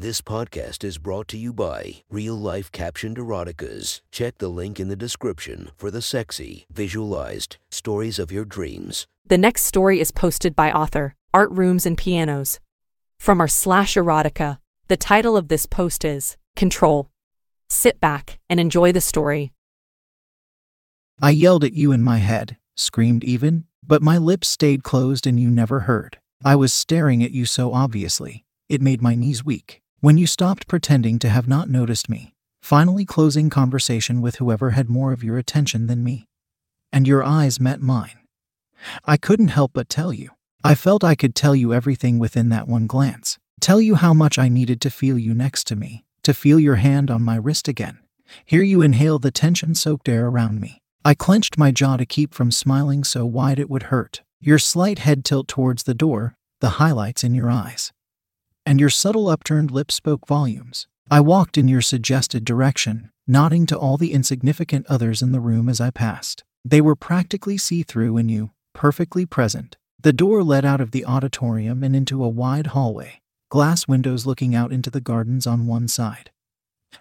This podcast is brought to you by Real Life Captioned Eroticas. Check the link in the description for the sexy, visualized stories of your dreams. The next story is posted by author Art Rooms and Pianos. From our slash erotica, the title of this post is Control. Sit back and enjoy the story. I yelled at you in my head, screamed even, but my lips stayed closed and you never heard. I was staring at you so obviously, it made my knees weak. When you stopped pretending to have not noticed me, finally closing conversation with whoever had more of your attention than me, and your eyes met mine, I couldn't help but tell you. I felt I could tell you everything within that one glance. Tell you how much I needed to feel you next to me, to feel your hand on my wrist again, hear you inhale the tension soaked air around me. I clenched my jaw to keep from smiling so wide it would hurt. Your slight head tilt towards the door, the highlights in your eyes and your subtle upturned lips spoke volumes. I walked in your suggested direction, nodding to all the insignificant others in the room as I passed. They were practically see through in you, perfectly present. The door led out of the auditorium and into a wide hallway, glass windows looking out into the gardens on one side,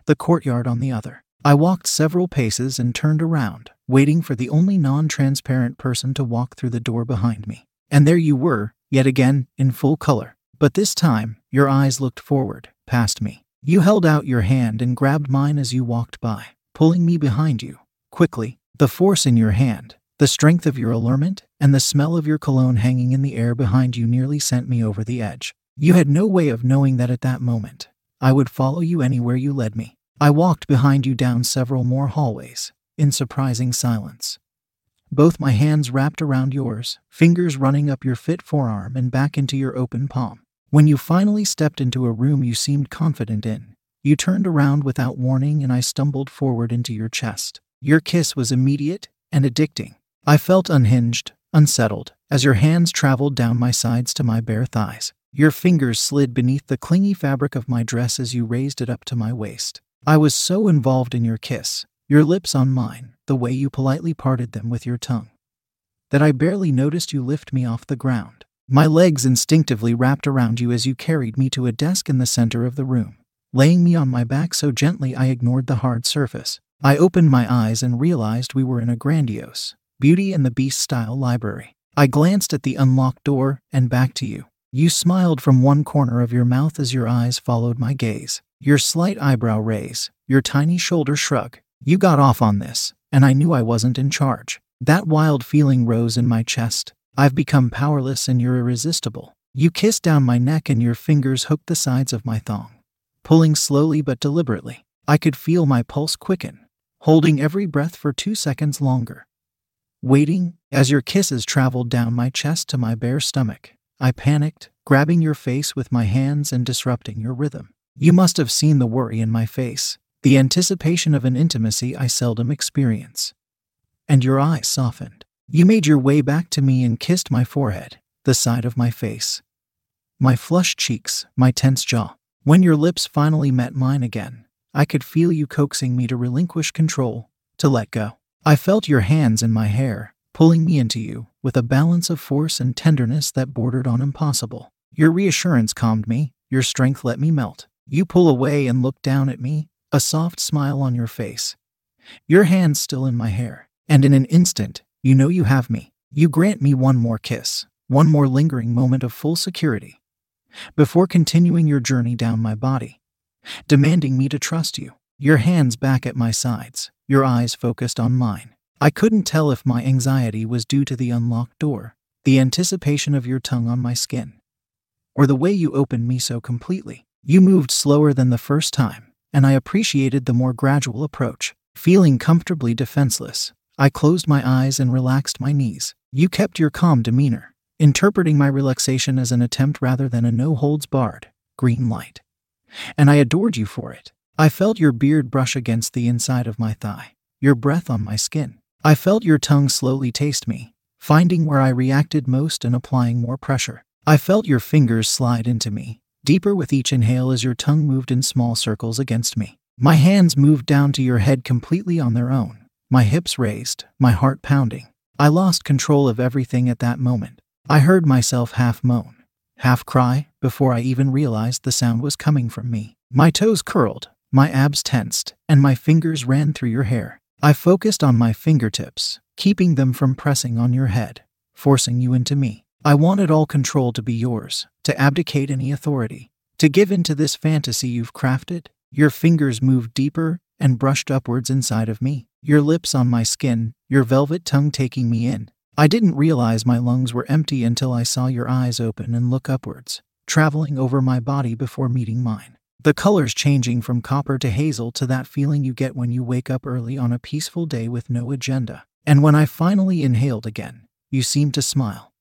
the courtyard on the other. I walked several paces and turned around, waiting for the only non transparent person to walk through the door behind me. And there you were, yet again, in full color. But this time, your eyes looked forward, past me. You held out your hand and grabbed mine as you walked by, pulling me behind you. Quickly, the force in your hand, the strength of your allurement, and the smell of your cologne hanging in the air behind you nearly sent me over the edge. You had no way of knowing that at that moment, I would follow you anywhere you led me. I walked behind you down several more hallways, in surprising silence. Both my hands wrapped around yours, fingers running up your fit forearm and back into your open palm. When you finally stepped into a room you seemed confident in, you turned around without warning and I stumbled forward into your chest. Your kiss was immediate and addicting. I felt unhinged, unsettled, as your hands traveled down my sides to my bare thighs. Your fingers slid beneath the clingy fabric of my dress as you raised it up to my waist. I was so involved in your kiss, your lips on mine, the way you politely parted them with your tongue, that I barely noticed you lift me off the ground. My legs instinctively wrapped around you as you carried me to a desk in the center of the room, laying me on my back so gently I ignored the hard surface. I opened my eyes and realized we were in a grandiose, Beauty and the Beast style library. I glanced at the unlocked door and back to you. You smiled from one corner of your mouth as your eyes followed my gaze. Your slight eyebrow raise, your tiny shoulder shrug. You got off on this, and I knew I wasn't in charge. That wild feeling rose in my chest, I've become powerless and you're irresistible. You kiss down my neck and your fingers hook the sides of my thong, pulling slowly but deliberately. I could feel my pulse quicken, holding every breath for two seconds longer. Waiting, as your kisses traveled down my chest to my bare stomach, I panicked, grabbing your face with my hands and disrupting your rhythm. You must have seen the worry in my face, the anticipation of an intimacy I seldom experience. And your eyes softened. You made your way back to me and kissed my forehead, the side of my face, my flushed cheeks, my tense jaw. When your lips finally met mine again, I could feel you coaxing me to relinquish control, to let go. I felt your hands in my hair, pulling me into you, with a balance of force and tenderness that bordered on impossible. Your reassurance calmed me, your strength let me melt. You pull away and look down at me, a soft smile on your face, your hands still in my hair, and in an instant, you know you have me. You grant me one more kiss, one more lingering moment of full security, before continuing your journey down my body, demanding me to trust you. Your hands back at my sides, your eyes focused on mine. I couldn't tell if my anxiety was due to the unlocked door, the anticipation of your tongue on my skin, or the way you opened me so completely. You moved slower than the first time, and I appreciated the more gradual approach. Feeling comfortably defenseless, I closed my eyes and relaxed my knees. You kept your calm demeanor, interpreting my relaxation as an attempt rather than a no holds barred, green light. And I adored you for it. I felt your beard brush against the inside of my thigh, your breath on my skin. I felt your tongue slowly taste me, finding where I reacted most and applying more pressure. I felt your fingers slide into me, deeper with each inhale as your tongue moved in small circles against me. My hands moved down to your head completely on their own, my hips raised, my heart pounding. I lost control of everything at that moment. I heard myself half moan, half cry, before I even realized the sound was coming from me. My toes curled, my abs tensed, and my fingers ran through your hair. I focused on my fingertips, keeping them from pressing on your head, forcing you into me. I wanted all control to be yours, to abdicate any authority, to give in to this fantasy you've crafted. Your fingers moved deeper and brushed upwards inside of me, your lips on my skin, your velvet tongue taking me in. I didn't realize my lungs were empty until I saw your eyes open and look upwards, traveling over my body before meeting mine. The colors changing from copper to hazel to that feeling you get when you wake up early on a peaceful day with no agenda. And when I finally inhaled again, you seemed to smile.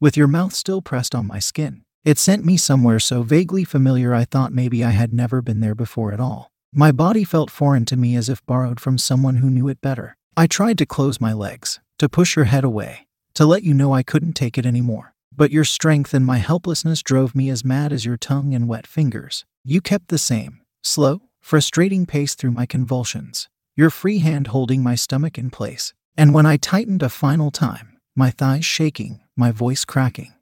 With your mouth still pressed on my skin, it sent me somewhere so vaguely familiar I thought maybe I had never been there before at all. My body felt foreign to me as if borrowed from someone who knew it better. I tried to close my legs, to push your head away, to let you know I couldn't take it anymore. But your strength and my helplessness drove me as mad as your tongue and wet fingers. You kept the same, slow, frustrating pace through my convulsions, your free hand holding my stomach in place. And when I tightened a final time, my thighs shaking, my voice cracking,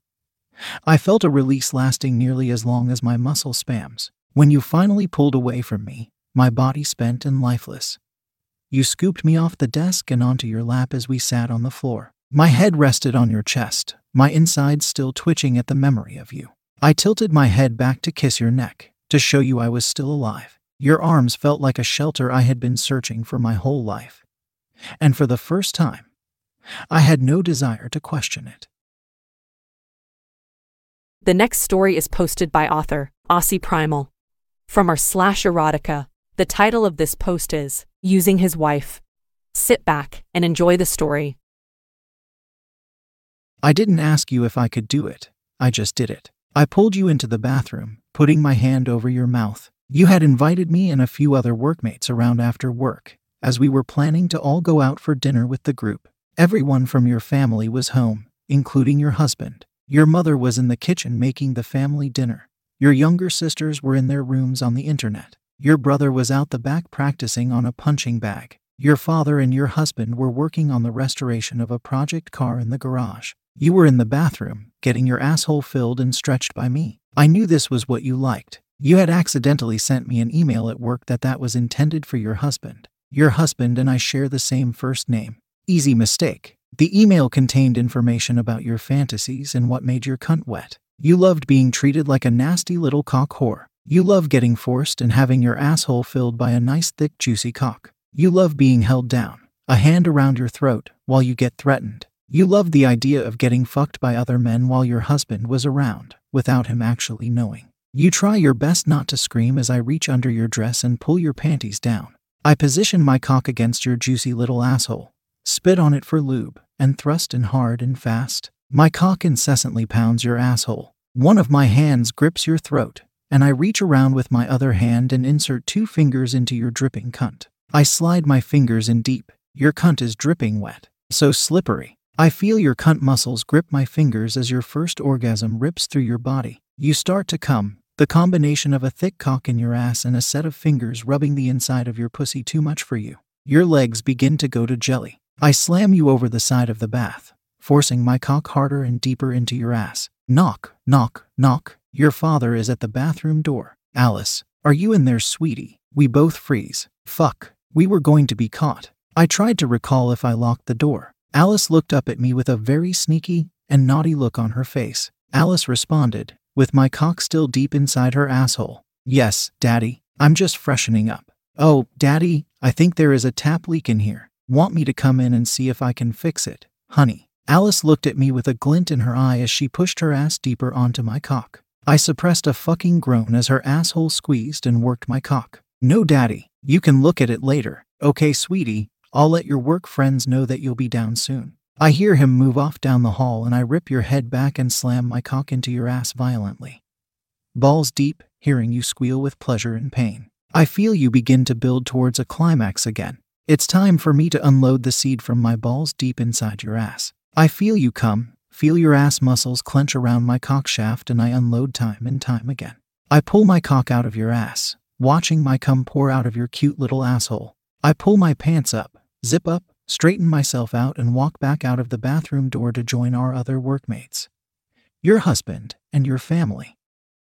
I felt a release lasting nearly as long as my muscle spams. When you finally pulled away from me, my body spent and lifeless. You scooped me off the desk and onto your lap as we sat on the floor. My head rested on your chest, my insides still twitching at the memory of you. I tilted my head back to kiss your neck, to show you I was still alive. Your arms felt like a shelter I had been searching for my whole life. And for the first time, I had no desire to question it. The next story is posted by author Aussie Primal. From our slash erotica, the title of this post is Using His Wife. Sit back and enjoy the story. I didn't ask you if I could do it, I just did it. I pulled you into the bathroom, putting my hand over your mouth. You had invited me and a few other workmates around after work, as we were planning to all go out for dinner with the group. Everyone from your family was home, including your husband. Your mother was in the kitchen making the family dinner. Your younger sisters were in their rooms on the internet. Your brother was out the back practicing on a punching bag. Your father and your husband were working on the restoration of a project car in the garage. You were in the bathroom, getting your asshole filled and stretched by me. I knew this was what you liked. You had accidentally sent me an email at work that that was intended for your husband. Your husband and I share the same first name. Easy mistake. The email contained information about your fantasies and what made your cunt wet. You loved being treated like a nasty little cock whore. You love getting forced and having your asshole filled by a nice, thick, juicy cock. You love being held down, a hand around your throat, while you get threatened. You love the idea of getting fucked by other men while your husband was around, without him actually knowing. You try your best not to scream as I reach under your dress and pull your panties down. I position my cock against your juicy little asshole, spit on it for lube, and thrust in hard and fast. My cock incessantly pounds your asshole. One of my hands grips your throat, and I reach around with my other hand and insert two fingers into your dripping cunt. I slide my fingers in deep. Your cunt is dripping wet, so slippery. I feel your cunt muscles grip my fingers as your first orgasm rips through your body. You start to come, the combination of a thick cock in your ass and a set of fingers rubbing the inside of your pussy too much for you. Your legs begin to go to jelly. I slam you over the side of the bath, forcing my cock harder and deeper into your ass. Knock, knock, knock. Your father is at the bathroom door. Alice, are you in there, sweetie? We both freeze. Fuck. We were going to be caught. I tried to recall if I locked the door. Alice looked up at me with a very sneaky and naughty look on her face. Alice responded, with my cock still deep inside her asshole. Yes, Daddy, I'm just freshening up. Oh, Daddy, I think there is a tap leak in here. Want me to come in and see if I can fix it, honey? Alice looked at me with a glint in her eye as she pushed her ass deeper onto my cock. I suppressed a fucking groan as her asshole squeezed and worked my cock. No, daddy, you can look at it later. Okay, sweetie, I'll let your work friends know that you'll be down soon. I hear him move off down the hall and I rip your head back and slam my cock into your ass violently. Balls deep, hearing you squeal with pleasure and pain. I feel you begin to build towards a climax again. It's time for me to unload the seed from my balls deep inside your ass. I feel you come, feel your ass muscles clench around my cock shaft, and I unload time and time again. I pull my cock out of your ass, watching my cum pour out of your cute little asshole. I pull my pants up, zip up, straighten myself out, and walk back out of the bathroom door to join our other workmates. Your husband, and your family.